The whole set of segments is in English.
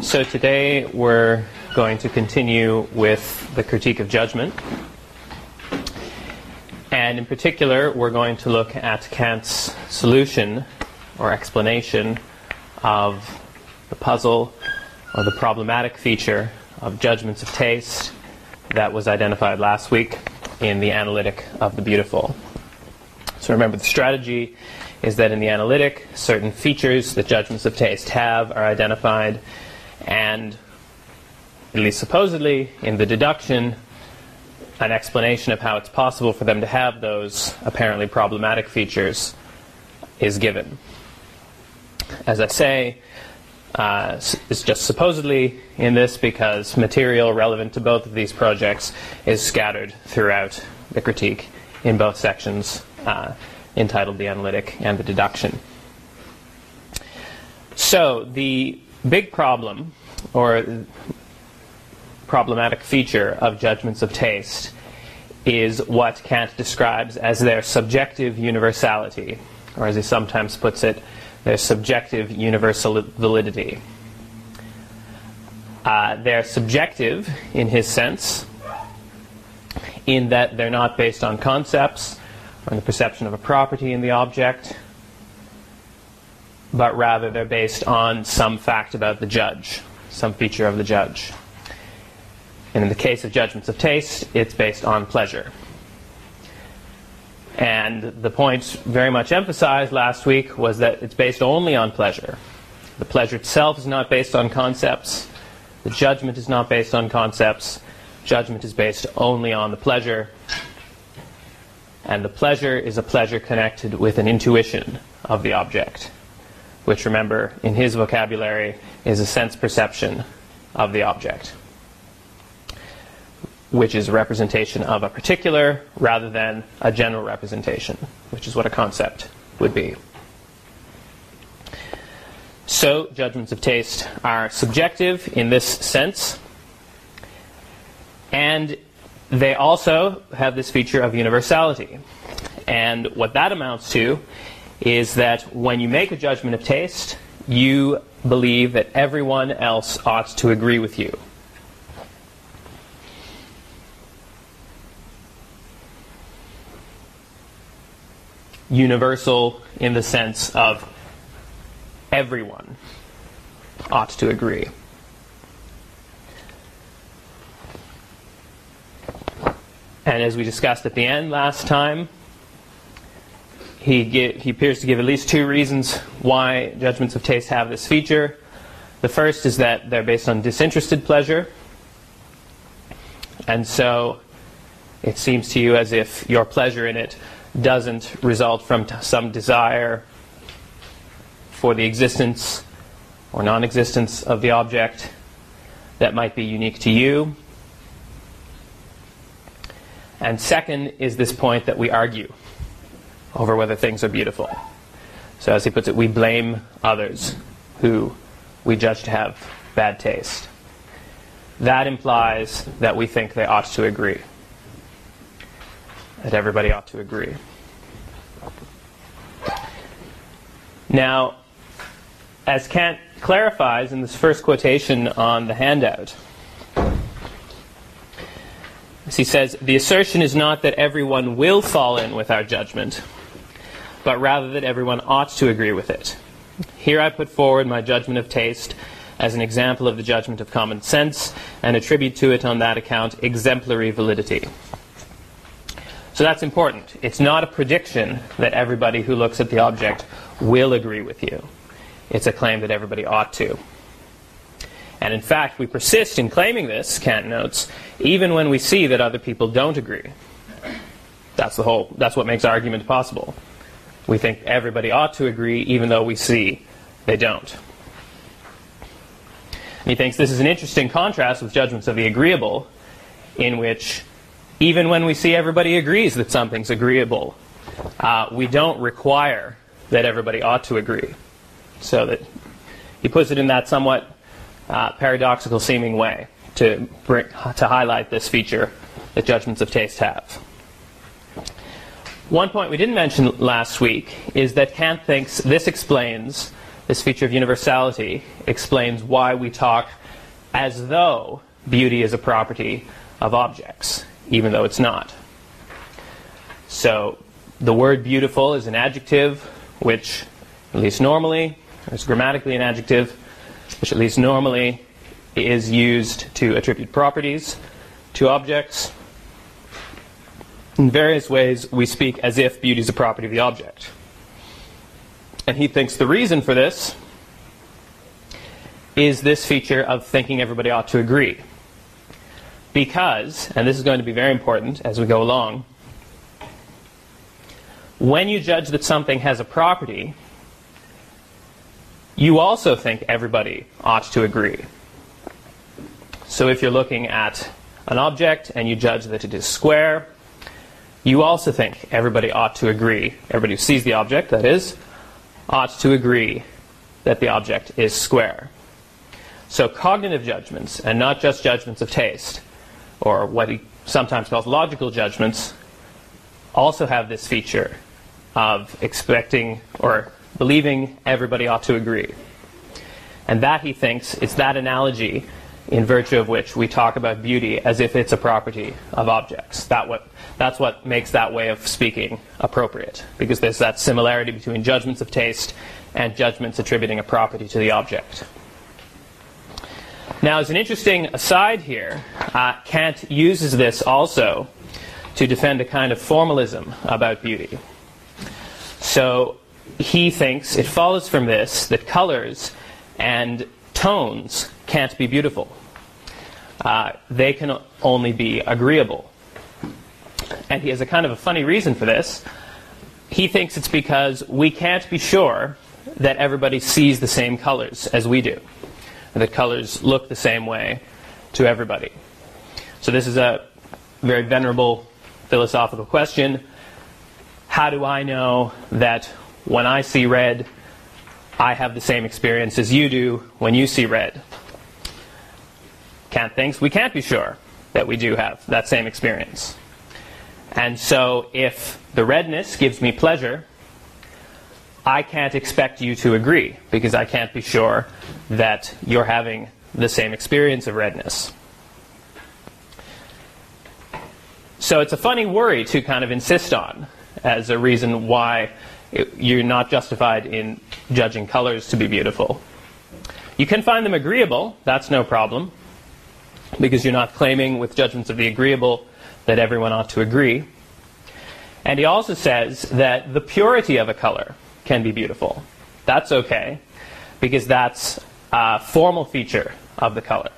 So today we're going to continue with the critique of judgment. And in particular, we're going to look at Kant's solution or explanation of the puzzle or the problematic feature of judgments of taste that was identified last week in the analytic of the beautiful. So remember, the strategy is that in the analytic, certain features that judgments of taste have are identified, and at least supposedly, in the deduction, an explanation of how it's possible for them to have those apparently problematic features is given. As I say, uh, is just supposedly in this because material relevant to both of these projects is scattered throughout the critique in both sections uh, entitled The Analytic and the Deduction. So, the big problem, or problematic feature of judgments of taste, is what Kant describes as their subjective universality, or as he sometimes puts it, their subjective universal validity. Uh, they're subjective in his sense, in that they're not based on concepts or the perception of a property in the object, but rather they're based on some fact about the judge, some feature of the judge. And in the case of judgments of taste, it's based on pleasure. And the point very much emphasized last week was that it's based only on pleasure. The pleasure itself is not based on concepts. The judgment is not based on concepts. Judgment is based only on the pleasure. And the pleasure is a pleasure connected with an intuition of the object, which, remember, in his vocabulary, is a sense perception of the object which is a representation of a particular rather than a general representation, which is what a concept would be. So, judgments of taste are subjective in this sense, and they also have this feature of universality. And what that amounts to is that when you make a judgment of taste, you believe that everyone else ought to agree with you. universal in the sense of everyone ought to agree. And as we discussed at the end last time, he, he appears to give at least two reasons why judgments of taste have this feature. The first is that they're based on disinterested pleasure. And so it seems to you as if your pleasure in it doesn't result from t- some desire for the existence or non existence of the object that might be unique to you. And second is this point that we argue over whether things are beautiful. So, as he puts it, we blame others who we judge to have bad taste. That implies that we think they ought to agree that everybody ought to agree. Now, as Kant clarifies in this first quotation on the handout, he says, the assertion is not that everyone will fall in with our judgment, but rather that everyone ought to agree with it. Here I put forward my judgment of taste as an example of the judgment of common sense and attribute to it on that account exemplary validity. So that's important. It's not a prediction that everybody who looks at the object will agree with you. It's a claim that everybody ought to. And in fact, we persist in claiming this, Kant notes, even when we see that other people don't agree. That's the whole that's what makes argument possible. We think everybody ought to agree even though we see they don't. And he thinks this is an interesting contrast with judgments of the agreeable, in which even when we see everybody agrees that something's agreeable, uh, we don't require that everybody ought to agree. So that he puts it in that somewhat uh, paradoxical seeming way to bring, to highlight this feature that judgments of taste have. One point we didn't mention last week is that Kant thinks this explains this feature of universality explains why we talk as though beauty is a property of objects, even though it's not. So, the word beautiful is an adjective which, at least normally, is grammatically an adjective, which at least normally is used to attribute properties to objects. In various ways, we speak as if beauty is a property of the object. And he thinks the reason for this is this feature of thinking everybody ought to agree. Because, and this is going to be very important as we go along, when you judge that something has a property, you also think everybody ought to agree. So if you're looking at an object and you judge that it is square, you also think everybody ought to agree, everybody who sees the object, that is, ought to agree that the object is square. So cognitive judgments, and not just judgments of taste, or what he sometimes calls logical judgments, also have this feature of expecting or believing everybody ought to agree. And that, he thinks, is that analogy in virtue of which we talk about beauty as if it's a property of objects. That what, that's what makes that way of speaking appropriate, because there's that similarity between judgments of taste and judgments attributing a property to the object. Now, as an interesting aside here, uh, Kant uses this also to defend a kind of formalism about beauty. So he thinks it follows from this that colors and tones can't be beautiful. Uh, they can only be agreeable. And he has a kind of a funny reason for this. He thinks it's because we can't be sure that everybody sees the same colors as we do, that colors look the same way to everybody. So, this is a very venerable philosophical question. How do I know that when I see red, I have the same experience as you do when you see red? Kant thinks we can't be sure that we do have that same experience. And so if the redness gives me pleasure, I can't expect you to agree because I can't be sure that you're having the same experience of redness. So it's a funny worry to kind of insist on as a reason why it, you're not justified in judging colors to be beautiful. You can find them agreeable, that's no problem because you're not claiming with judgments of the agreeable that everyone ought to agree. And he also says that the purity of a color can be beautiful. That's okay, because that's a formal feature of the color.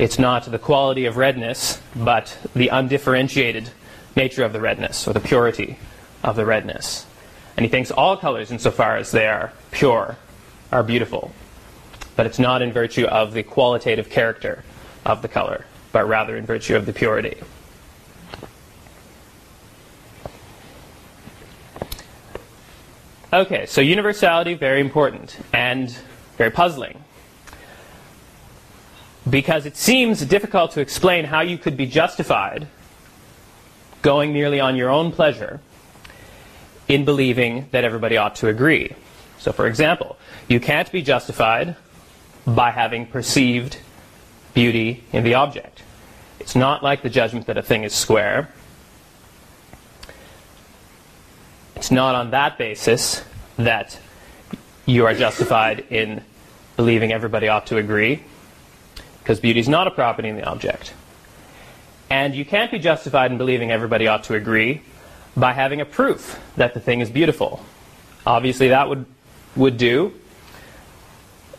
It's not the quality of redness, but the undifferentiated nature of the redness, or the purity of the redness. And he thinks all colors, insofar as they are pure, are beautiful. But it's not in virtue of the qualitative character of the color, but rather in virtue of the purity. Okay, so universality, very important and very puzzling. Because it seems difficult to explain how you could be justified going merely on your own pleasure in believing that everybody ought to agree. So, for example, you can't be justified by having perceived beauty in the object. It's not like the judgment that a thing is square. It's not on that basis that you are justified in believing everybody ought to agree, because beauty is not a property in the object. And you can't be justified in believing everybody ought to agree by having a proof that the thing is beautiful. Obviously, that would, would do.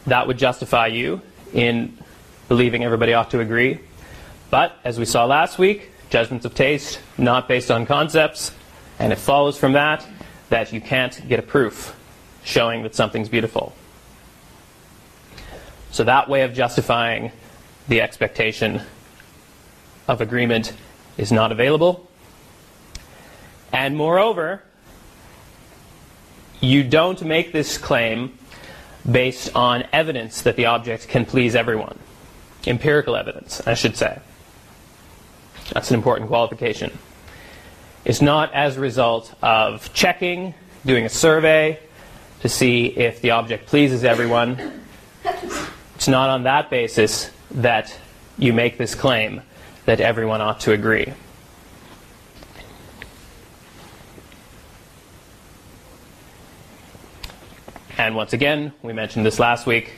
That would justify you in believing everybody ought to agree. But, as we saw last week, judgments of taste, not based on concepts, and it follows from that that you can't get a proof showing that something's beautiful. So that way of justifying the expectation of agreement is not available. And moreover, you don't make this claim based on evidence that the object can please everyone empirical evidence, I should say. That's an important qualification. It's not as a result of checking, doing a survey, to see if the object pleases everyone. It's not on that basis that you make this claim that everyone ought to agree. And once again, we mentioned this last week,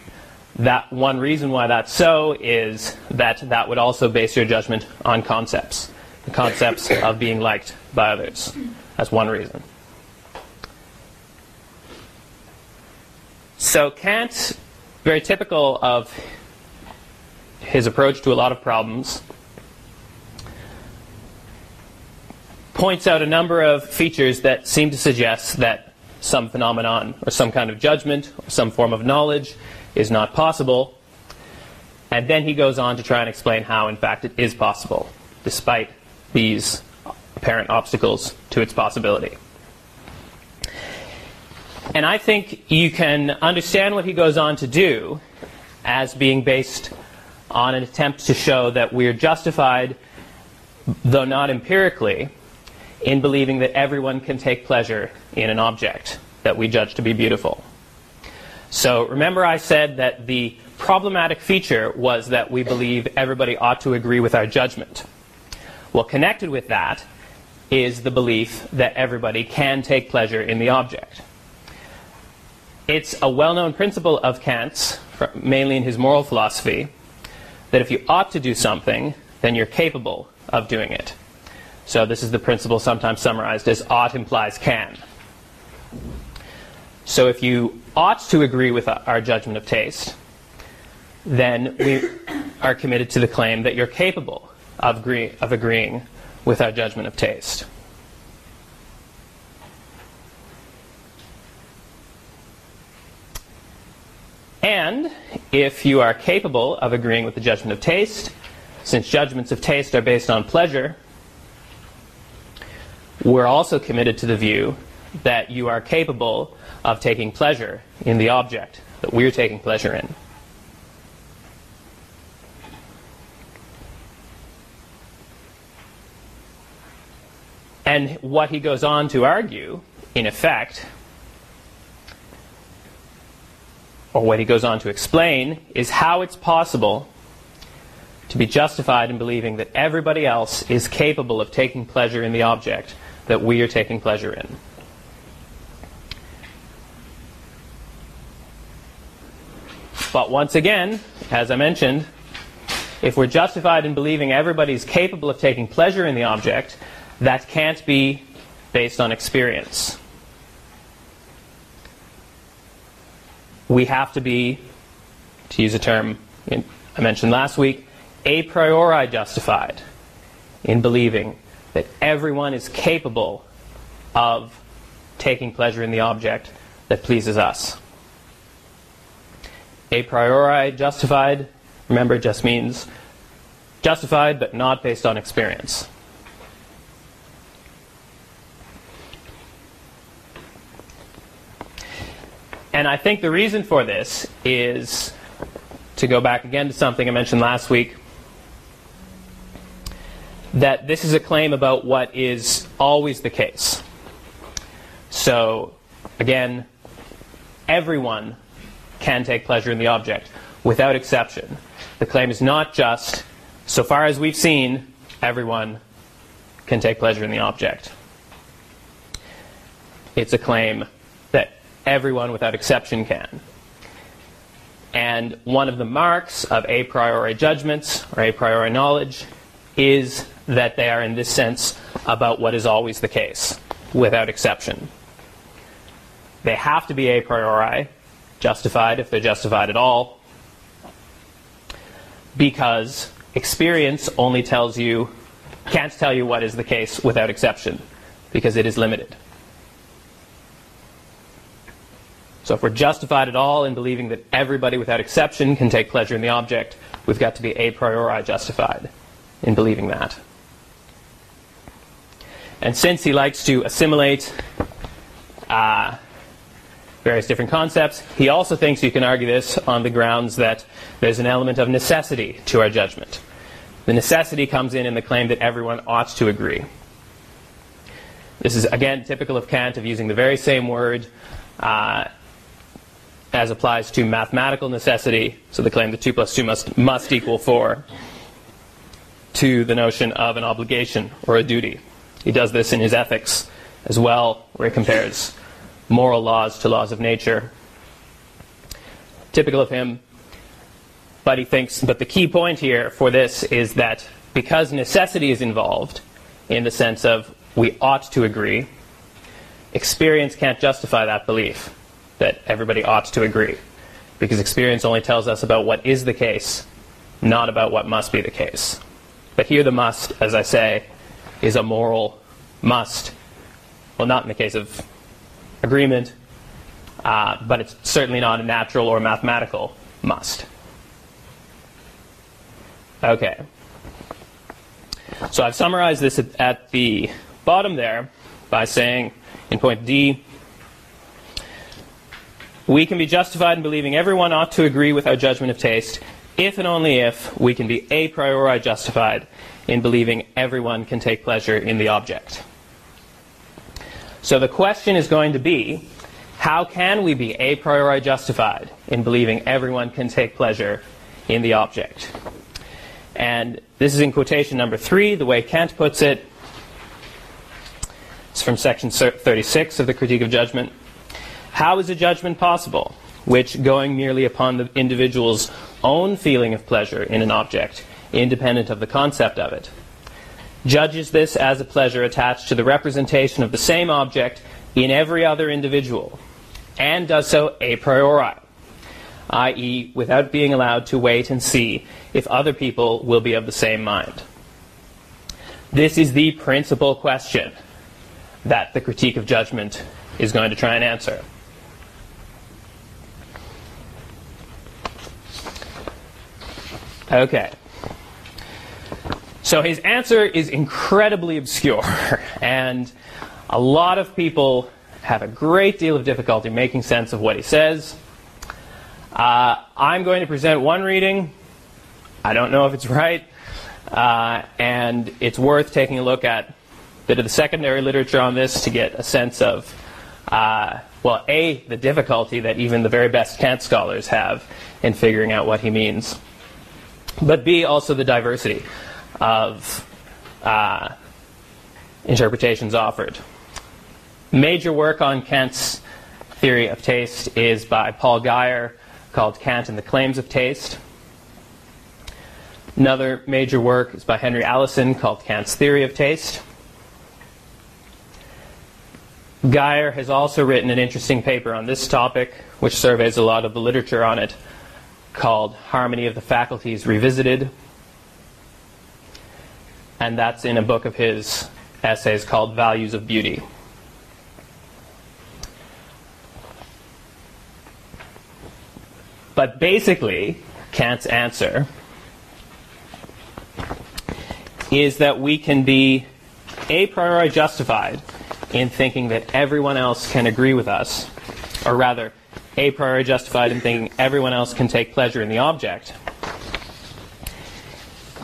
that one reason why that's so is that that would also base your judgment on concepts, the concepts of being liked by others. That's one reason. So Kant, very typical of his approach to a lot of problems, points out a number of features that seem to suggest that some phenomenon or some kind of judgment or some form of knowledge is not possible. And then he goes on to try and explain how, in fact, it is possible, despite these apparent obstacles to its possibility. And I think you can understand what he goes on to do as being based on an attempt to show that we're justified, though not empirically, in believing that everyone can take pleasure in an object that we judge to be beautiful. So remember, I said that the problematic feature was that we believe everybody ought to agree with our judgment. Well, connected with that is the belief that everybody can take pleasure in the object. It's a well known principle of Kant's, mainly in his moral philosophy, that if you ought to do something, then you're capable of doing it. So this is the principle sometimes summarized as ought implies can. So if you ought to agree with our judgment of taste, then we are committed to the claim that you're capable of, agree- of agreeing with our judgment of taste. And if you are capable of agreeing with the judgment of taste, since judgments of taste are based on pleasure, we're also committed to the view that you are capable of taking pleasure in the object that we're taking pleasure in. And what he goes on to argue, in effect, or what he goes on to explain, is how it's possible to be justified in believing that everybody else is capable of taking pleasure in the object that we are taking pleasure in. But once again, as I mentioned, if we're justified in believing everybody's capable of taking pleasure in the object, that can't be based on experience. We have to be, to use a term I mentioned last week, a priori justified in believing that everyone is capable of taking pleasure in the object that pleases us. A priori justified, remember, just means justified but not based on experience. And I think the reason for this is to go back again to something I mentioned last week that this is a claim about what is always the case. So, again, everyone can take pleasure in the object, without exception. The claim is not just, so far as we've seen, everyone can take pleasure in the object. It's a claim everyone, without exception, can. And one of the marks of a priori judgments or a priori knowledge is that they are, in this sense, about what is always the case, without exception. They have to be a priori, justified if they're justified at all, because experience only tells you, can't tell you what is the case without exception, because it is limited. So if we're justified at all in believing that everybody without exception can take pleasure in the object, we've got to be a priori justified in believing that. And since he likes to assimilate uh, various different concepts, he also thinks you can argue this on the grounds that there's an element of necessity to our judgment. The necessity comes in in the claim that everyone ought to agree. This is, again, typical of Kant of using the very same word uh, as applies to mathematical necessity, so the claim that 2 plus 2 must, must equal 4, to the notion of an obligation or a duty. He does this in his ethics as well, where he compares moral laws to laws of nature. Typical of him. But he thinks, but the key point here for this is that because necessity is involved, in the sense of we ought to agree, experience can't justify that belief that everybody ought to agree. Because experience only tells us about what is the case, not about what must be the case. But here, the must, as I say, is a moral must. Well, not in the case of agreement, uh, but it's certainly not a natural or mathematical must. Okay. So I've summarized this at, at the bottom there by saying in point D, we can be justified in believing everyone ought to agree with our judgment of taste if and only if we can be a priori justified in believing everyone can take pleasure in the object. So the question is going to be how can we be a priori justified in believing everyone can take pleasure in the object? And this is in quotation number three, the way Kant puts it. It's from section 36 of the Critique of Judgment. How is a judgment possible, which, going merely upon the individual's own feeling of pleasure in an object, independent of the concept of it, judges this as a pleasure attached to the representation of the same object in every other individual, and does so a priori, i.e., without being allowed to wait and see if other people will be of the same mind. This is the principal question that the critique of judgment is going to try and answer. Okay. So his answer is incredibly obscure, and a lot of people have a great deal of difficulty making sense of what he says. Uh, I'm going to present one reading. I don't know if it's right, uh, and it's worth taking a look at a bit of the secondary literature on this to get a sense of, uh, well, A, the difficulty that even the very best Kant scholars have in figuring out what he means, but B, also the diversity of uh, interpretations offered. Major work on Kant's theory of taste is by Paul Guyer called Kant and the Claims of Taste. Another major work is by Henry Allison called Kant's Theory of Taste. Guyer has also written an interesting paper on this topic, which surveys a lot of the literature on it, called Harmony of the Faculties Revisited and that's in a book of his essays called Values of Beauty. But basically, Kant's answer is that we can be a priori justified in thinking that everyone else can agree with us, or rather, a priori justified in thinking everyone else can take pleasure in the object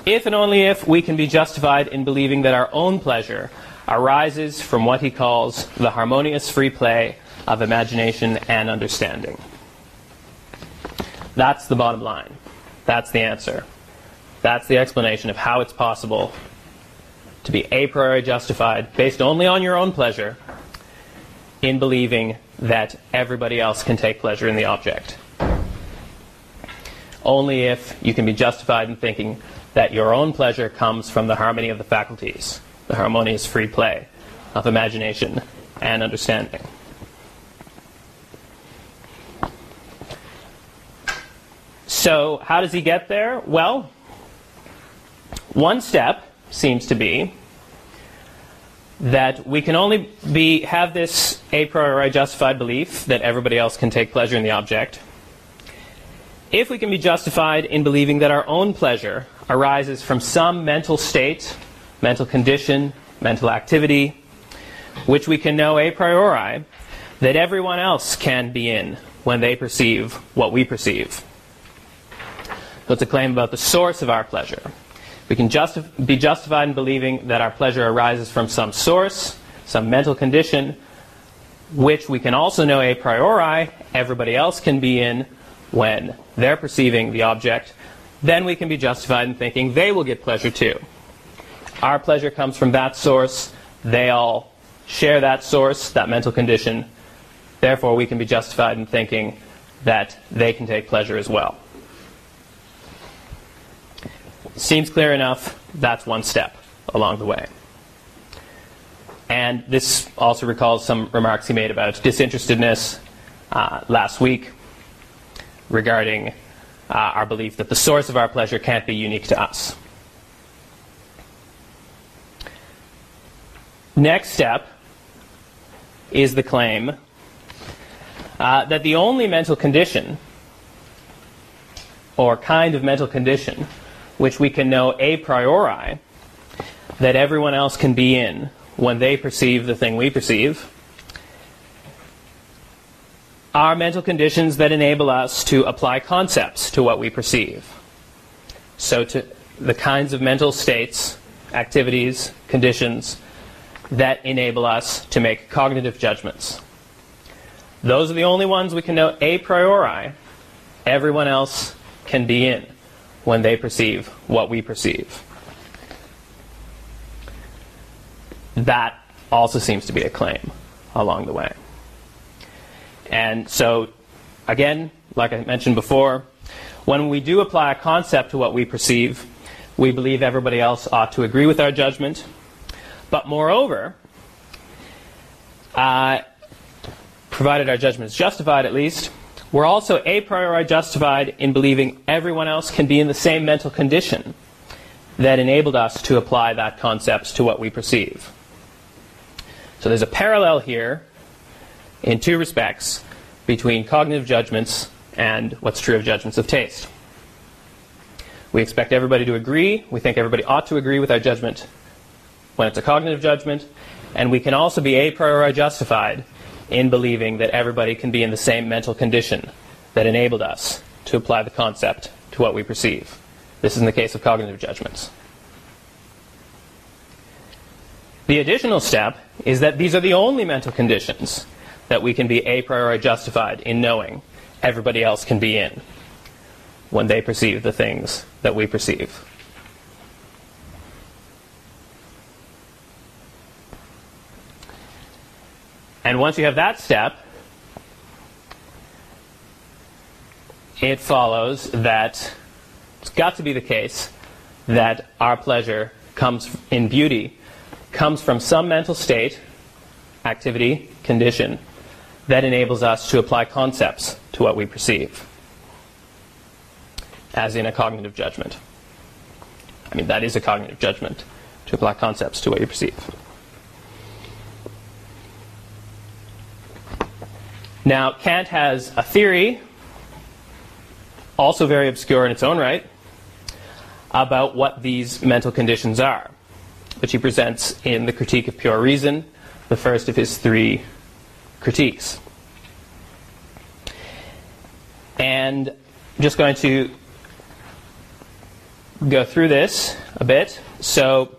if and only if we can be justified in believing that our own pleasure arises from what he calls the harmonious free play of imagination and understanding. That's the bottom line. That's the answer. That's the explanation of how it's possible to be a priori justified, based only on your own pleasure, in believing that everybody else can take pleasure in the object. Only if you can be justified in thinking that your own pleasure comes from the harmony of the faculties, the harmonious free play of imagination and understanding. So, how does he get there? Well, one step seems to be that we can only be have this a priori justified belief that everybody else can take pleasure in the object if we can be justified in believing that our own pleasure arises from some mental state, mental condition, mental activity, which we can know a priori that everyone else can be in when they perceive what we perceive. So it's a claim about the source of our pleasure. We can be justified in believing that our pleasure arises from some source, some mental condition, which we can also know a priori everybody else can be in when they're perceiving the object, then we can be justified in thinking they will get pleasure too. Our pleasure comes from that source. They all share that source, that mental condition. Therefore, we can be justified in thinking that they can take pleasure as well. Seems clear enough. That's one step along the way. And this also recalls some remarks he made about disinterestedness uh, last week regarding uh, our belief that the source of our pleasure can't be unique to us. Next step is the claim uh, that the only mental condition or kind of mental condition which we can know a priori that everyone else can be in when they perceive the thing we perceive are mental conditions that enable us to apply concepts to what we perceive. So, to the kinds of mental states, activities, conditions that enable us to make cognitive judgments. Those are the only ones we can know a priori. Everyone else can be in when they perceive what we perceive. That also seems to be a claim along the way. And so, again, like I mentioned before, when we do apply a concept to what we perceive, we believe everybody else ought to agree with our judgment. But moreover, uh, provided our judgment is justified at least, we're also a priori justified in believing everyone else can be in the same mental condition that enabled us to apply that concept to what we perceive. So there's a parallel here in two respects between cognitive judgments and what's true of judgments of taste. We expect everybody to agree. We think everybody ought to agree with our judgment when it's a cognitive judgment. And we can also be a priori justified in believing that everybody can be in the same mental condition that enabled us to apply the concept to what we perceive. This is in the case of cognitive judgments. The additional step is that these are the only mental conditions that we can be a priori justified in knowing everybody else can be in when they perceive the things that we perceive. And once you have that step, it follows that it's got to be the case that our pleasure comes in beauty comes from some mental state, activity, condition that enables us to apply concepts to what we perceive, as in a cognitive judgment. I mean, that is a cognitive judgment to apply concepts to what you perceive. Now, Kant has a theory, also very obscure in its own right, about what these mental conditions are, which he presents in the Critique of Pure Reason, the first of his three critiques. And I'm just going to go through this a bit. So,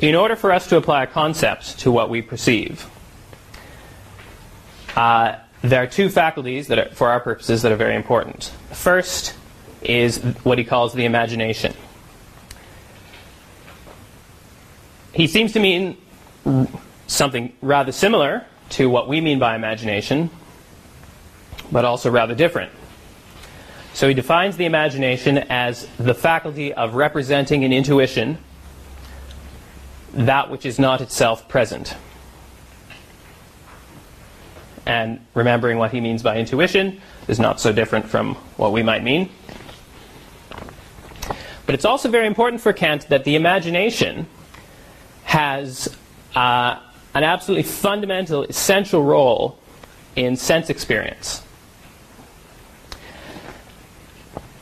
in order for us to apply a concept to what we perceive, uh, there are two faculties that are, for our purposes, that are very important. The first is what he calls the imagination. He seems to mean something rather similar to what we mean by imagination, but also rather different. So he defines the imagination as the faculty of representing an intuition that which is not itself present. And remembering what he means by intuition is not so different from what we might mean. But it's also very important for Kant that the imagination has uh, an absolutely fundamental, essential role in sense experience.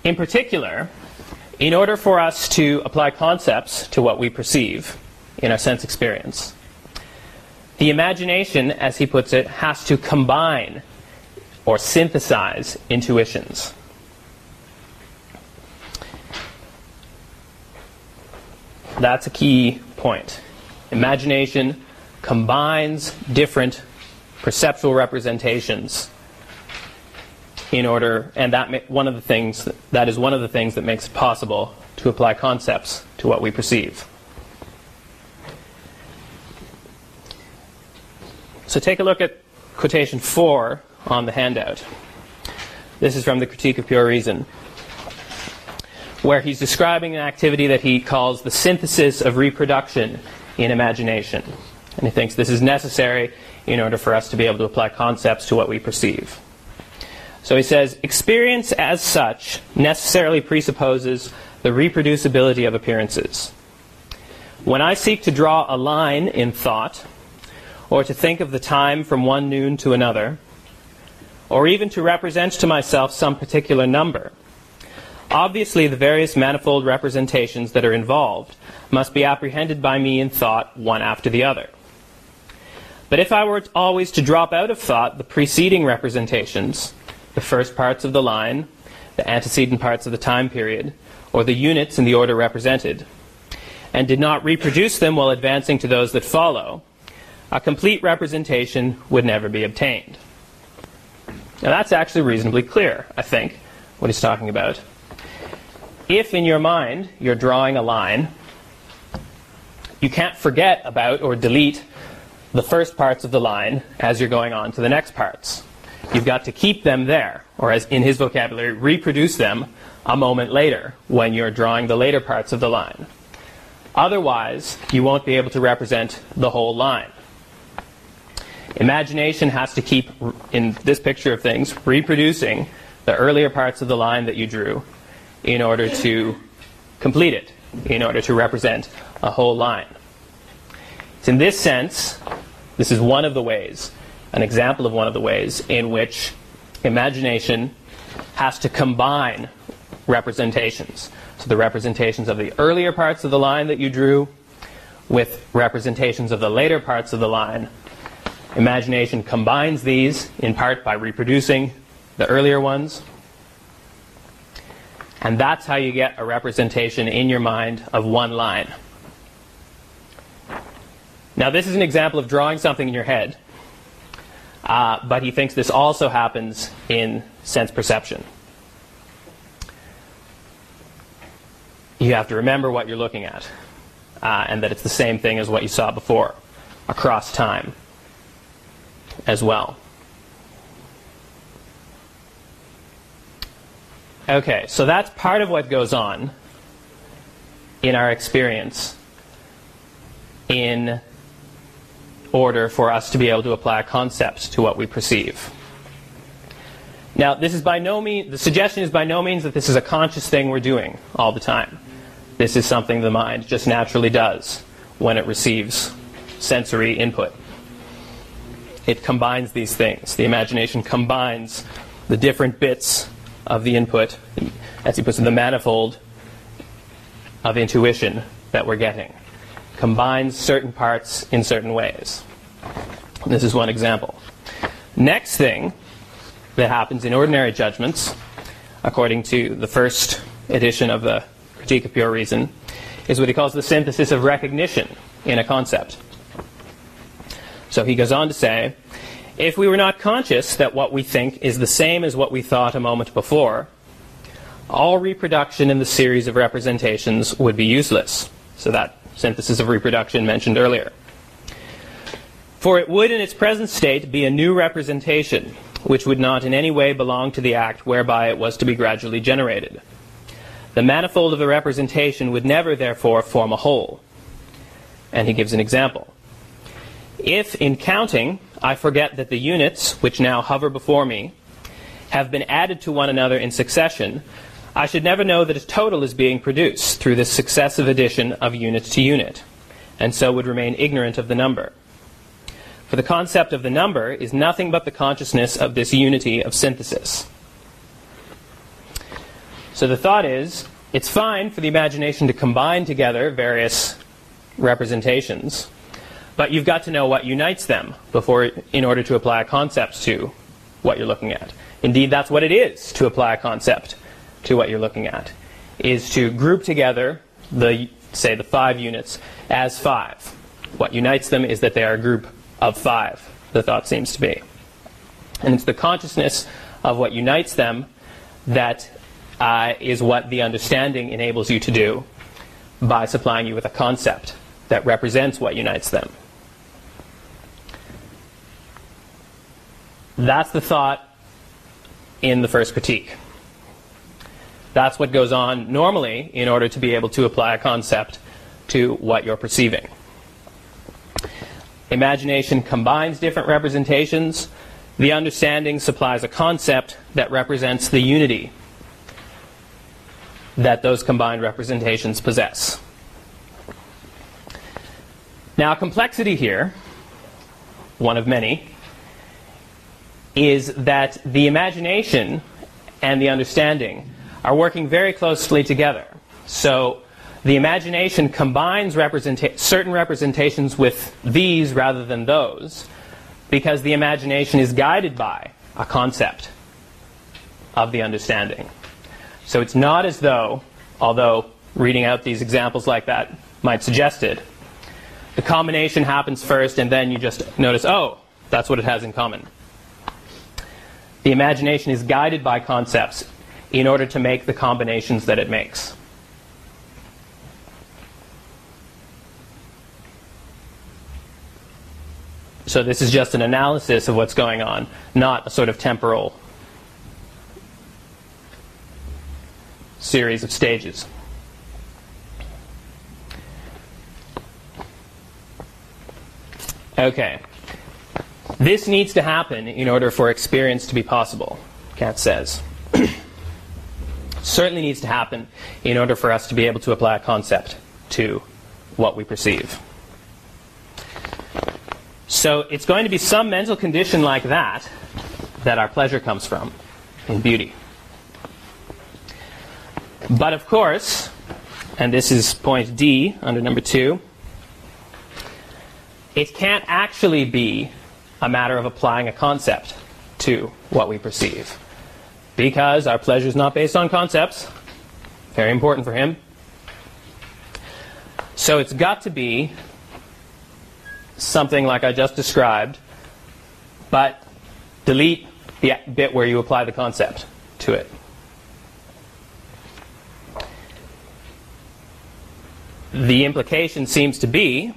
In particular, in order for us to apply concepts to what we perceive in our sense experience, the imagination, as he puts it, has to combine or synthesize intuitions. That's a key point. Imagination combines different perceptual representations in order, and that one of the things that is one of the things that makes it possible to apply concepts to what we perceive. So take a look at quotation four on the handout. This is from the Critique of Pure Reason, where he's describing an activity that he calls the synthesis of reproduction in imagination. And he thinks this is necessary in order for us to be able to apply concepts to what we perceive. So he says, experience as such necessarily presupposes the reproducibility of appearances. When I seek to draw a line in thought, or to think of the time from one noon to another, or even to represent to myself some particular number, obviously the various manifold representations that are involved must be apprehended by me in thought one after the other. But if I were always to drop out of thought the preceding representations, the first parts of the line, the antecedent parts of the time period, or the units in the order represented, and did not reproduce them while advancing to those that follow, a complete representation would never be obtained. Now that's actually reasonably clear, I think, what he's talking about. If in your mind you're drawing a line, you can't forget about or delete the first parts of the line as you're going on to the next parts. You've got to keep them there, or as in his vocabulary, reproduce them a moment later when you're drawing the later parts of the line. Otherwise, you won't be able to represent the whole line. Imagination has to keep, in this picture of things, reproducing the earlier parts of the line that you drew in order to complete it, in order to represent a whole line. It's in this sense, this is one of the ways an example of one of the ways in which imagination has to combine representations. So the representations of the earlier parts of the line that you drew with representations of the later parts of the line. Imagination combines these in part by reproducing the earlier ones. And that's how you get a representation in your mind of one line. Now, this is an example of drawing something in your head. Uh, but he thinks this also happens in sense perception. You have to remember what you're looking at, uh, and that it's the same thing as what you saw before across time as well. Okay, so that's part of what goes on in our experience in order for us to be able to apply concepts to what we perceive. Now, this is by no means, the suggestion is by no means that this is a conscious thing we're doing all the time. This is something the mind just naturally does when it receives sensory input. It combines these things. The imagination combines the different bits of the input, as he puts it, the manifold of intuition that we're getting combines certain parts in certain ways. This is one example. Next thing that happens in ordinary judgments, according to the first edition of the Critique of Pure Reason, is what he calls the synthesis of recognition in a concept. So he goes on to say, if we were not conscious that what we think is the same as what we thought a moment before, all reproduction in the series of representations would be useless. So that synthesis of reproduction mentioned earlier. For it would in its present state be a new representation, which would not in any way belong to the act whereby it was to be gradually generated. The manifold of a representation would never, therefore, form a whole. And he gives an example. If, in counting, I forget that the units, which now hover before me, have been added to one another in succession, I should never know that a total is being produced through this successive addition of unit to unit, and so would remain ignorant of the number. For the concept of the number is nothing but the consciousness of this unity of synthesis. So the thought is, it's fine for the imagination to combine together various representations, but you've got to know what unites them before, in order to apply a concept to what you're looking at. Indeed, that's what it is to apply a concept to what you're looking at, is to group together the, say, the five units as five. what unites them is that they are a group of five, the thought seems to be. And it's the consciousness of what unites them that uh, is what the understanding enables you to do by supplying you with a concept that represents what unites them. That's the thought in the first critique. That's what goes on normally in order to be able to apply a concept to what you're perceiving. Imagination combines different representations. The understanding supplies a concept that represents the unity that those combined representations possess. Now, complexity here, one of many, is that the imagination and the understanding are working very closely together. So the imagination combines certain representations with these rather than those because the imagination is guided by a concept of the understanding. So it's not as though, although reading out these examples like that might suggest it, the combination happens first and then you just notice, oh, that's what it has in common. The imagination is guided by concepts in order to make the combinations that it makes. So this is just an analysis of what's going on, not a sort of temporal series of stages. Okay. This needs to happen in order for experience to be possible, Kant says. certainly needs to happen in order for us to be able to apply a concept to what we perceive. So it's going to be some mental condition like that that our pleasure comes from in beauty. But of course, and this is point D under number two, it can't actually be a matter of applying a concept to what we perceive because our pleasure is not based on concepts. Very important for him. So it's got to be something like I just described, but delete the bit where you apply the concept to it. The implication seems to be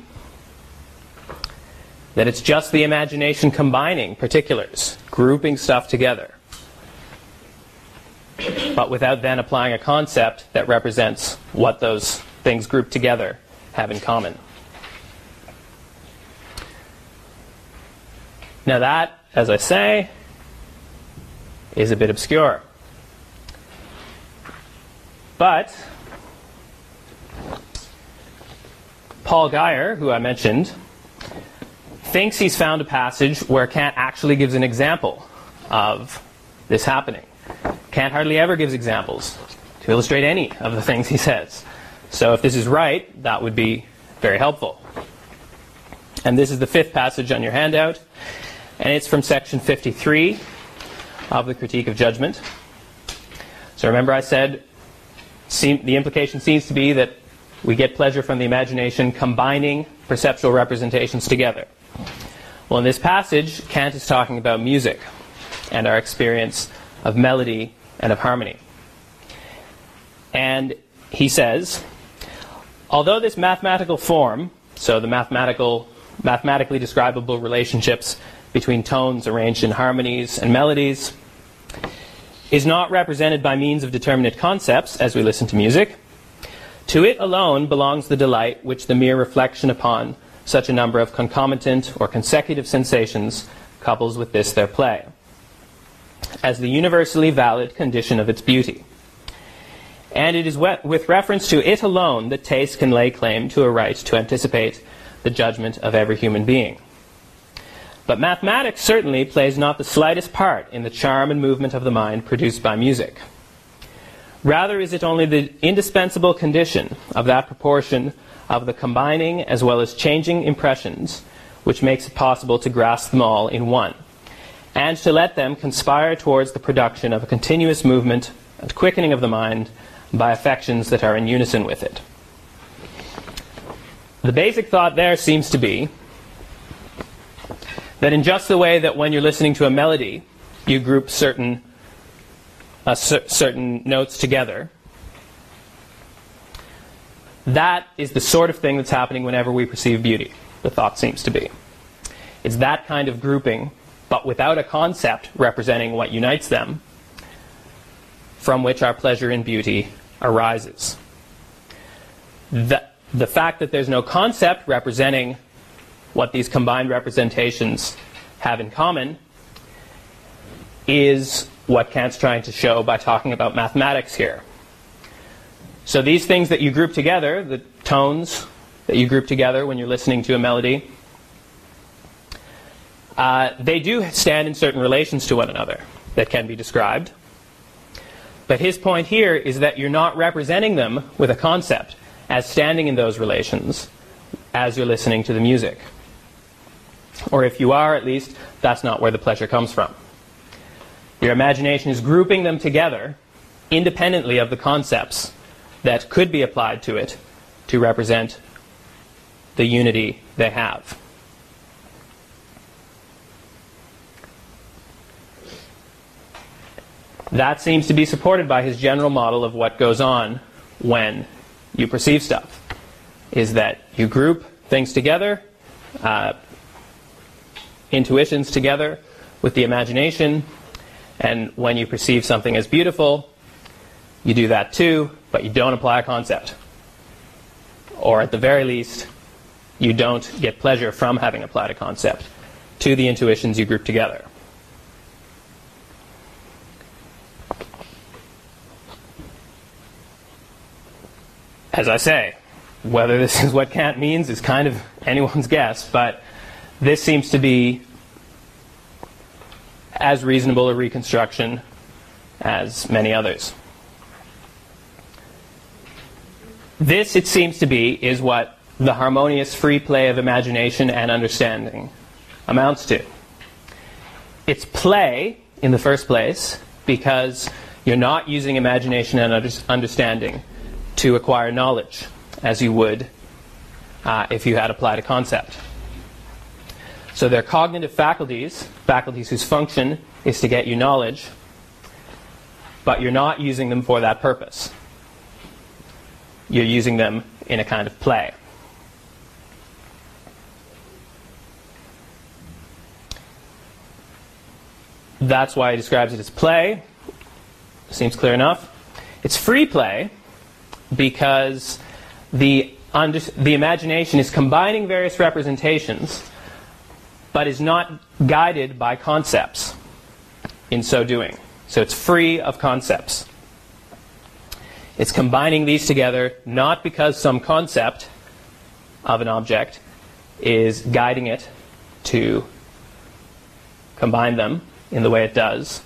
that it's just the imagination combining particulars, grouping stuff together but without then applying a concept that represents what those things grouped together have in common. Now, that, as I say, is a bit obscure. But Paul Guyer, who I mentioned, thinks he's found a passage where Kant actually gives an example of this happening. Kant hardly ever gives examples to illustrate any of the things he says. So if this is right, that would be very helpful. And this is the fifth passage on your handout, and it's from section 53 of the Critique of Judgment. So remember, I said the implication seems to be that we get pleasure from the imagination combining perceptual representations together. Well, in this passage, Kant is talking about music and our experience of melody and of harmony. And he says, although this mathematical form, so the mathematical, mathematically describable relationships between tones arranged in harmonies and melodies, is not represented by means of determinate concepts as we listen to music, to it alone belongs the delight which the mere reflection upon such a number of concomitant or consecutive sensations couples with this their play as the universally valid condition of its beauty. And it is with reference to it alone that taste can lay claim to a right to anticipate the judgment of every human being. But mathematics certainly plays not the slightest part in the charm and movement of the mind produced by music. Rather is it only the indispensable condition of that proportion of the combining as well as changing impressions which makes it possible to grasp them all in one and to let them conspire towards the production of a continuous movement and quickening of the mind by affections that are in unison with it. the basic thought there seems to be that in just the way that when you're listening to a melody, you group certain uh, cer- certain notes together, that is the sort of thing that's happening whenever we perceive beauty. The thought seems to be. It's that kind of grouping, but without a concept representing what unites them, from which our pleasure in beauty arises. The, the fact that there's no concept representing what these combined representations have in common is what Kant's trying to show by talking about mathematics here. So these things that you group together, the tones that you group together when you're listening to a melody, uh, they do stand in certain relations to one another that can be described. But his point here is that you're not representing them with a concept as standing in those relations as you're listening to the music. Or if you are, at least, that's not where the pleasure comes from. Your imagination is grouping them together independently of the concepts that could be applied to it to represent the unity they have. That seems to be supported by his general model of what goes on when you perceive stuff. Is that you group things together, uh, intuitions together with the imagination, and when you perceive something as beautiful, you do that too, but you don't apply a concept. Or at the very least, you don't get pleasure from having applied a concept to the intuitions you group together. As I say, whether this is what Kant means is kind of anyone's guess, but this seems to be as reasonable a reconstruction as many others. This, it seems to be, is what the harmonious free play of imagination and understanding amounts to. It's play in the first place because you're not using imagination and understanding to acquire knowledge as you would uh, if you had applied a concept. So they're cognitive faculties, faculties whose function is to get you knowledge, but you're not using them for that purpose. You're using them in a kind of play. That's why he describes it as play. Seems clear enough. It's free play because the, under, the imagination is combining various representations but is not guided by concepts in so doing. So it's free of concepts. It's combining these together not because some concept of an object is guiding it to combine them in the way it does,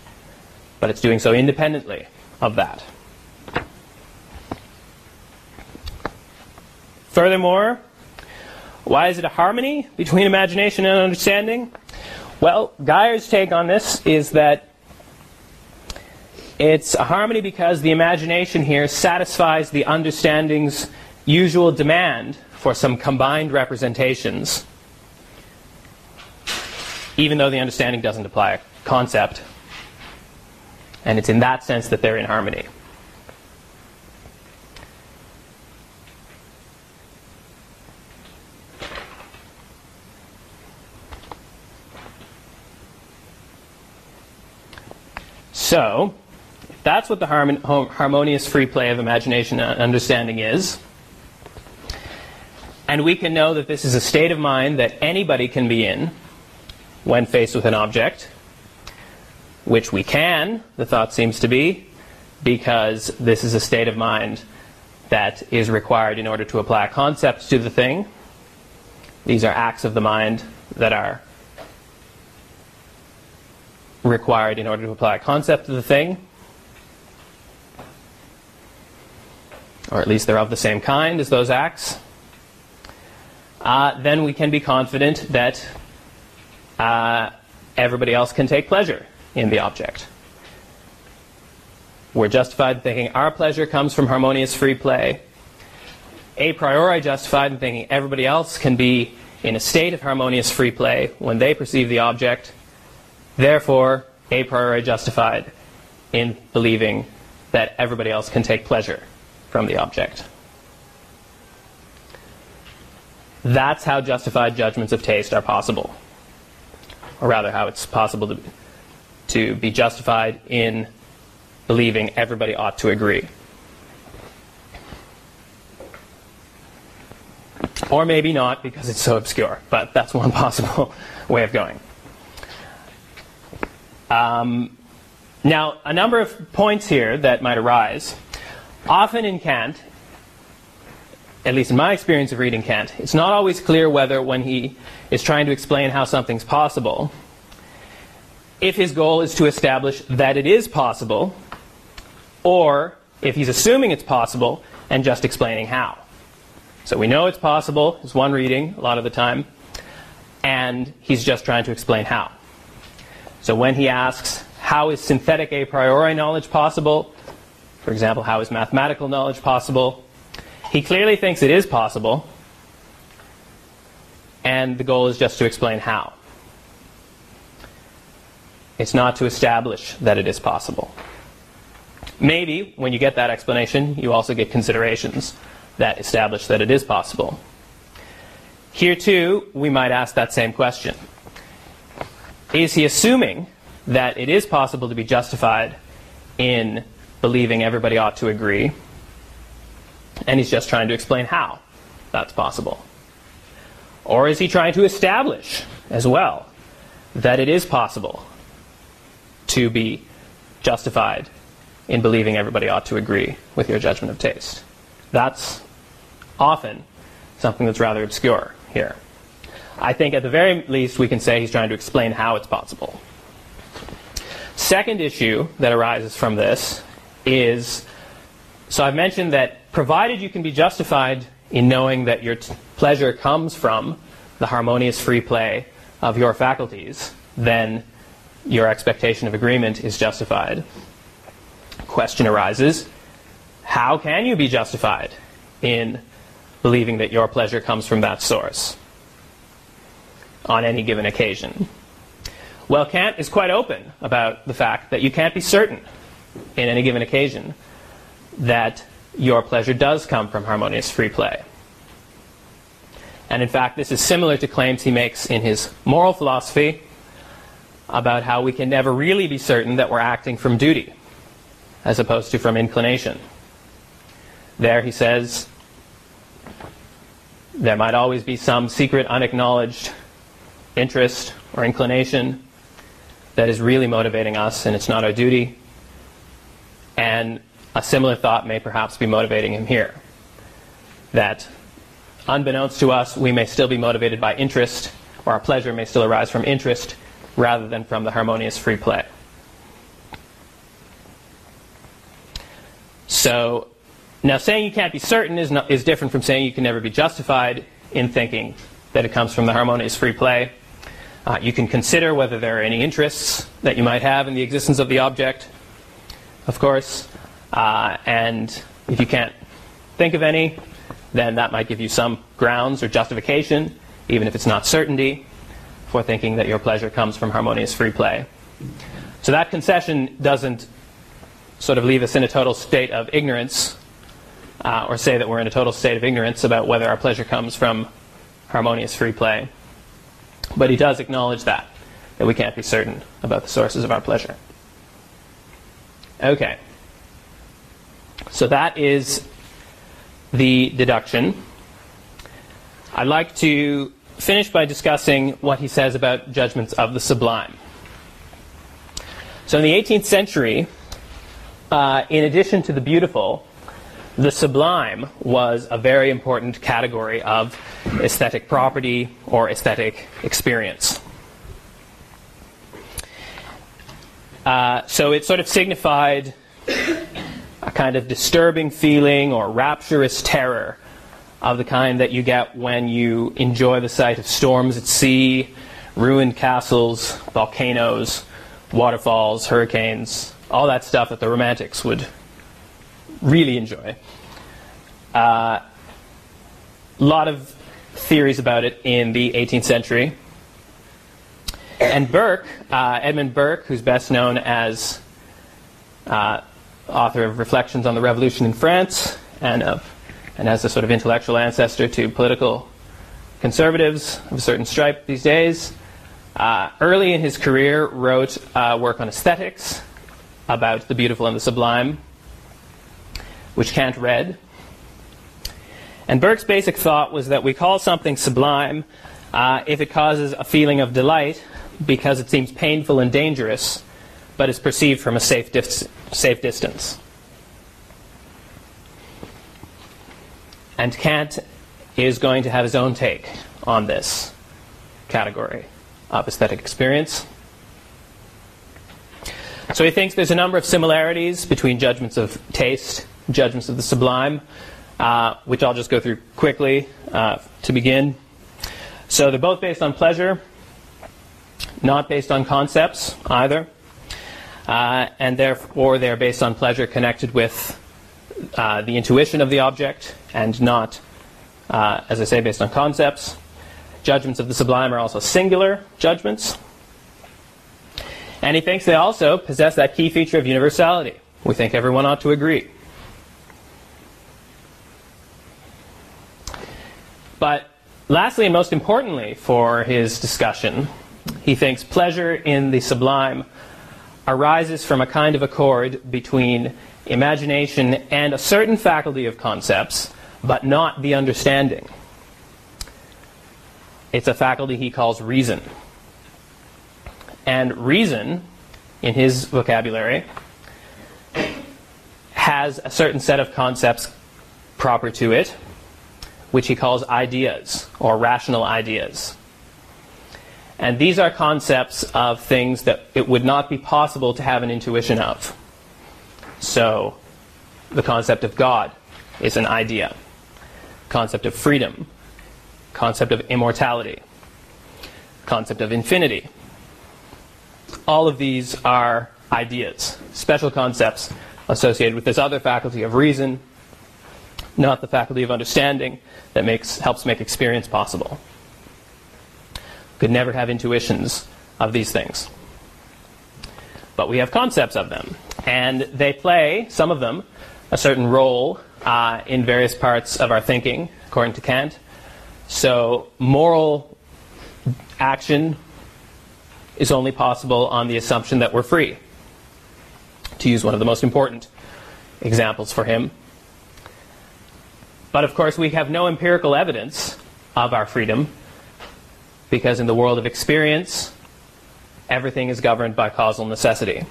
but it's doing so independently of that. Furthermore, why is it a harmony between imagination and understanding? Well, Guyer's take on this is that it's a harmony because the imagination here satisfies the understanding's usual demand for some combined representations, even though the understanding doesn't apply a concept. And it's in that sense that they're in harmony. So, that's what the harmonious free play of imagination and understanding is. And we can know that this is a state of mind that anybody can be in when faced with an object, which we can, the thought seems to be, because this is a state of mind that is required in order to apply concepts to the thing. These are acts of the mind that are required in order to apply a concept to the thing. Or at least they're of the same kind as those acts. Uh, then we can be confident that uh, everybody else can take pleasure in the object. We're justified in thinking our pleasure comes from harmonious free play, a priori justified in thinking everybody else can be in a state of harmonious free play when they perceive the object, therefore a priori justified in believing that everybody else can take pleasure from the object. That's how justified judgments of taste are possible. Or rather, how it's possible to, to be justified in believing everybody ought to agree. Or maybe not because it's so obscure, but that's one possible way of going. Um, now, a number of points here that might arise. Often in Kant, at least in my experience of reading Kant, it's not always clear whether when he is trying to explain how something's possible, if his goal is to establish that it is possible, or if he's assuming it's possible and just explaining how. So we know it's possible, is one reading a lot of the time, and he's just trying to explain how. So when he asks, how is synthetic a priori knowledge possible? For example, how is mathematical knowledge possible? He clearly thinks it is possible, and the goal is just to explain how. It's not to establish that it is possible. Maybe when you get that explanation, you also get considerations that establish that it is possible. Here, too, we might ask that same question Is he assuming that it is possible to be justified in believing everybody ought to agree? And he's just trying to explain how that's possible. Or is he trying to establish as well that it is possible to be justified in believing everybody ought to agree with your judgment of taste? That's often something that's rather obscure here. I think at the very least we can say he's trying to explain how it's possible. Second issue that arises from this is so I've mentioned that provided you can be justified in knowing that your t- pleasure comes from the harmonious free play of your faculties, then your expectation of agreement is justified. Question arises how can you be justified in believing that your pleasure comes from that source on any given occasion? Well, Kant is quite open about the fact that you can't be certain in any given occasion that your pleasure does come from harmonious free play. And in fact, this is similar to claims he makes in his moral philosophy about how we can never really be certain that we're acting from duty as opposed to from inclination. There he says there might always be some secret, unacknowledged interest or inclination that is really motivating us, and it's not our duty. And a similar thought may perhaps be motivating him here. That unbeknownst to us, we may still be motivated by interest, or our pleasure may still arise from interest rather than from the harmonious free play. So, now saying you can't be certain is, not, is different from saying you can never be justified in thinking that it comes from the harmonious free play. Uh, you can consider whether there are any interests that you might have in the existence of the object, of course. Uh, and if you can't think of any, then that might give you some grounds or justification, even if it's not certainty, for thinking that your pleasure comes from harmonious free play. So that concession doesn't sort of leave us in a total state of ignorance, uh, or say that we're in a total state of ignorance about whether our pleasure comes from harmonious free play. But he does acknowledge that, that we can't be certain about the sources of our pleasure. Okay. So that is the deduction. I'd like to finish by discussing what he says about judgments of the sublime. So in the 18th century, uh, in addition to the beautiful, the sublime was a very important category of aesthetic property or aesthetic experience. Uh, so it sort of signified a kind of disturbing feeling or rapturous terror of the kind that you get when you enjoy the sight of storms at sea, ruined castles, volcanoes, waterfalls, hurricanes, all that stuff that the Romantics would really enjoy. Uh, a lot of theories about it in the 18th century. And Burke, uh, Edmund Burke, who's best known as uh, author of Reflections on the Revolution in France and, of, and as a sort of intellectual ancestor to political conservatives of a certain stripe these days, uh, early in his career wrote work on aesthetics about the beautiful and the sublime, which Kant read. And Burke's basic thought was that we call something sublime uh, if it causes a feeling of delight because it seems painful and dangerous, but is perceived from a safe, dis- safe distance. And Kant is going to have his own take on this category of aesthetic experience. So he thinks there's a number of similarities between judgments of taste, judgments of the sublime, uh, which I'll just go through quickly uh, to begin. So they're both based on pleasure, not based on concepts either, uh, and therefore they're based on pleasure connected with uh, the intuition of the object and not, uh, as I say, based on concepts. Judgments of the sublime are also singular judgments. And he thinks they also possess that key feature of universality. We think everyone ought to agree. But lastly, and most importantly for his discussion, he thinks pleasure in the sublime arises from a kind of accord between imagination and a certain faculty of concepts, but not the understanding. It's a faculty he calls reason. And reason, in his vocabulary, has a certain set of concepts proper to it, which he calls ideas or rational ideas. And these are concepts of things that it would not be possible to have an intuition of. So, the concept of God is an idea. Concept of freedom concept of immortality, concept of infinity. All of these are ideas, special concepts associated with this other faculty of reason, not the faculty of understanding that makes, helps make experience possible. Could never have intuitions of these things. But we have concepts of them. And they play, some of them, a certain role uh, in various parts of our thinking, according to Kant. So moral action is only possible on the assumption that we're free. To use one of the most important examples for him. But of course, we have no empirical evidence of our freedom because in the world of experience, everything is governed by causal necessity.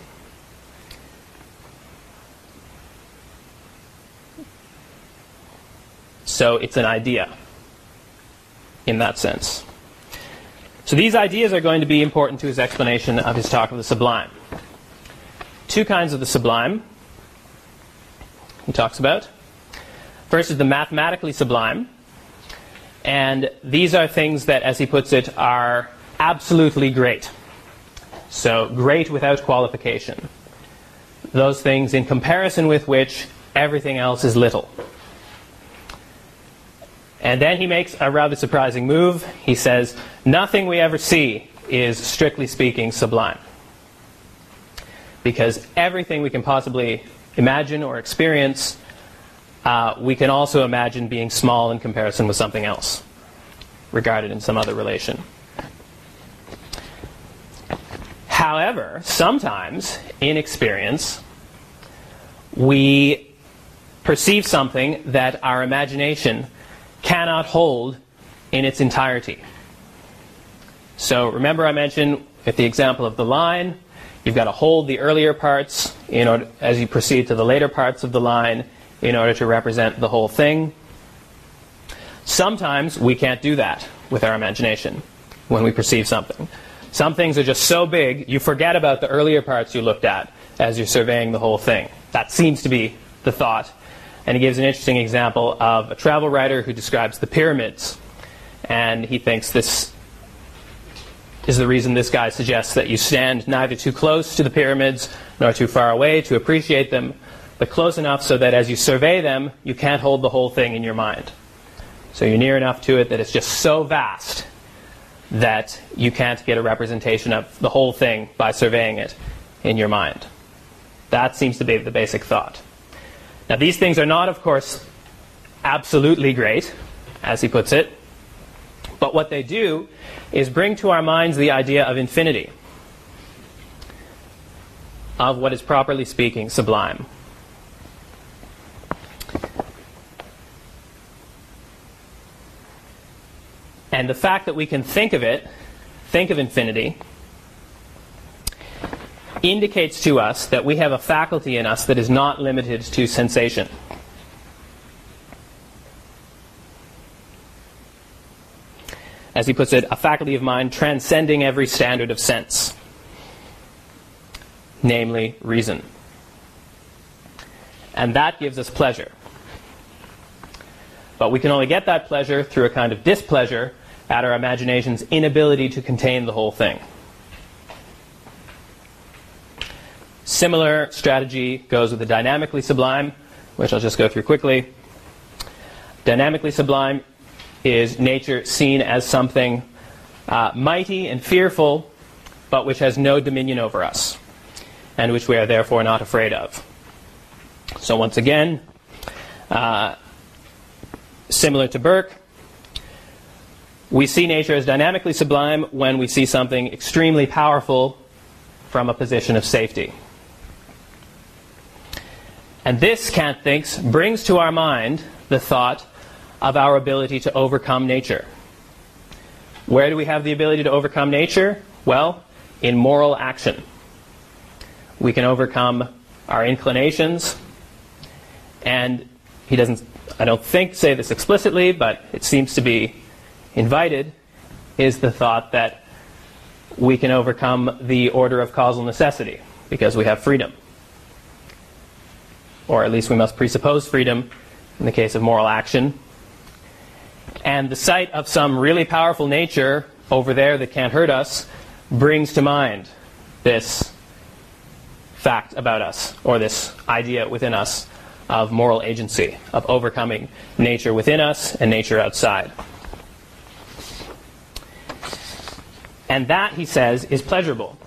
So it's an idea in that sense. So these ideas are going to be important to his explanation of his talk of the sublime. Two kinds of the sublime he talks about. First is the mathematically sublime. And these are things that, as he puts it, are absolutely great. So, great without qualification. Those things in comparison with which everything else is little. And then he makes a rather surprising move. He says, Nothing we ever see is, strictly speaking, sublime. Because everything we can possibly imagine or experience, uh, we can also imagine being small in comparison with something else, regarded in some other relation. However, sometimes in experience, we perceive something that our imagination cannot hold in its entirety. So remember I mentioned with the example of the line, you've got to hold the earlier parts in order, as you proceed to the later parts of the line in order to represent the whole thing. Sometimes we can't do that with our imagination when we perceive something. Some things are just so big, you forget about the earlier parts you looked at as you're surveying the whole thing. That seems to be the thought and he gives an interesting example of a travel writer who describes the pyramids. And he thinks this is the reason this guy suggests that you stand neither too close to the pyramids nor too far away to appreciate them, but close enough so that as you survey them, you can't hold the whole thing in your mind. So you're near enough to it that it's just so vast that you can't get a representation of the whole thing by surveying it in your mind. That seems to be the basic thought. Now, these things are not, of course, absolutely great, as he puts it, but what they do is bring to our minds the idea of infinity, of what is properly speaking sublime. And the fact that we can think of it, think of infinity, indicates to us that we have a faculty in us that is not limited to sensation. As he puts it, a faculty of mind transcending every standard of sense, namely reason. And that gives us pleasure. But we can only get that pleasure through a kind of displeasure at our imagination's inability to contain the whole thing. Similar strategy goes with the dynamically sublime, which I'll just go through quickly. Dynamically sublime is nature seen as something uh, mighty and fearful, but which has no dominion over us, and which we are therefore not afraid of. So, once again, uh, similar to Burke, we see nature as dynamically sublime when we see something extremely powerful from a position of safety. And this, Kant thinks, brings to our mind the thought of our ability to overcome nature. Where do we have the ability to overcome nature? Well, in moral action. We can overcome our inclinations, and he doesn't, I don't think, say this explicitly, but it seems to be invited is the thought that we can overcome the order of causal necessity because we have freedom. Or at least we must presuppose freedom in the case of moral action. And the sight of some really powerful nature over there that can't hurt us brings to mind this fact about us, or this idea within us of moral agency, of overcoming nature within us and nature outside. And that, he says, is pleasurable.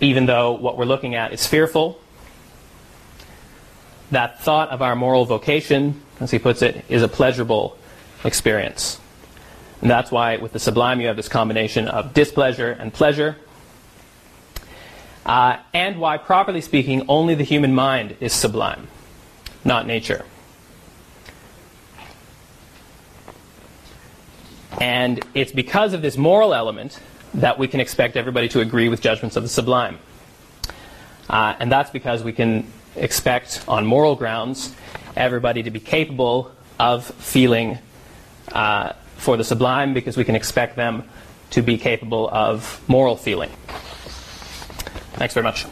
Even though what we're looking at is fearful, that thought of our moral vocation, as he puts it, is a pleasurable experience. And that's why with the sublime you have this combination of displeasure and pleasure. Uh, and why, properly speaking, only the human mind is sublime, not nature. And it's because of this moral element that we can expect everybody to agree with judgments of the sublime. Uh, and that's because we can expect, on moral grounds, everybody to be capable of feeling uh, for the sublime because we can expect them to be capable of moral feeling. Thanks very much.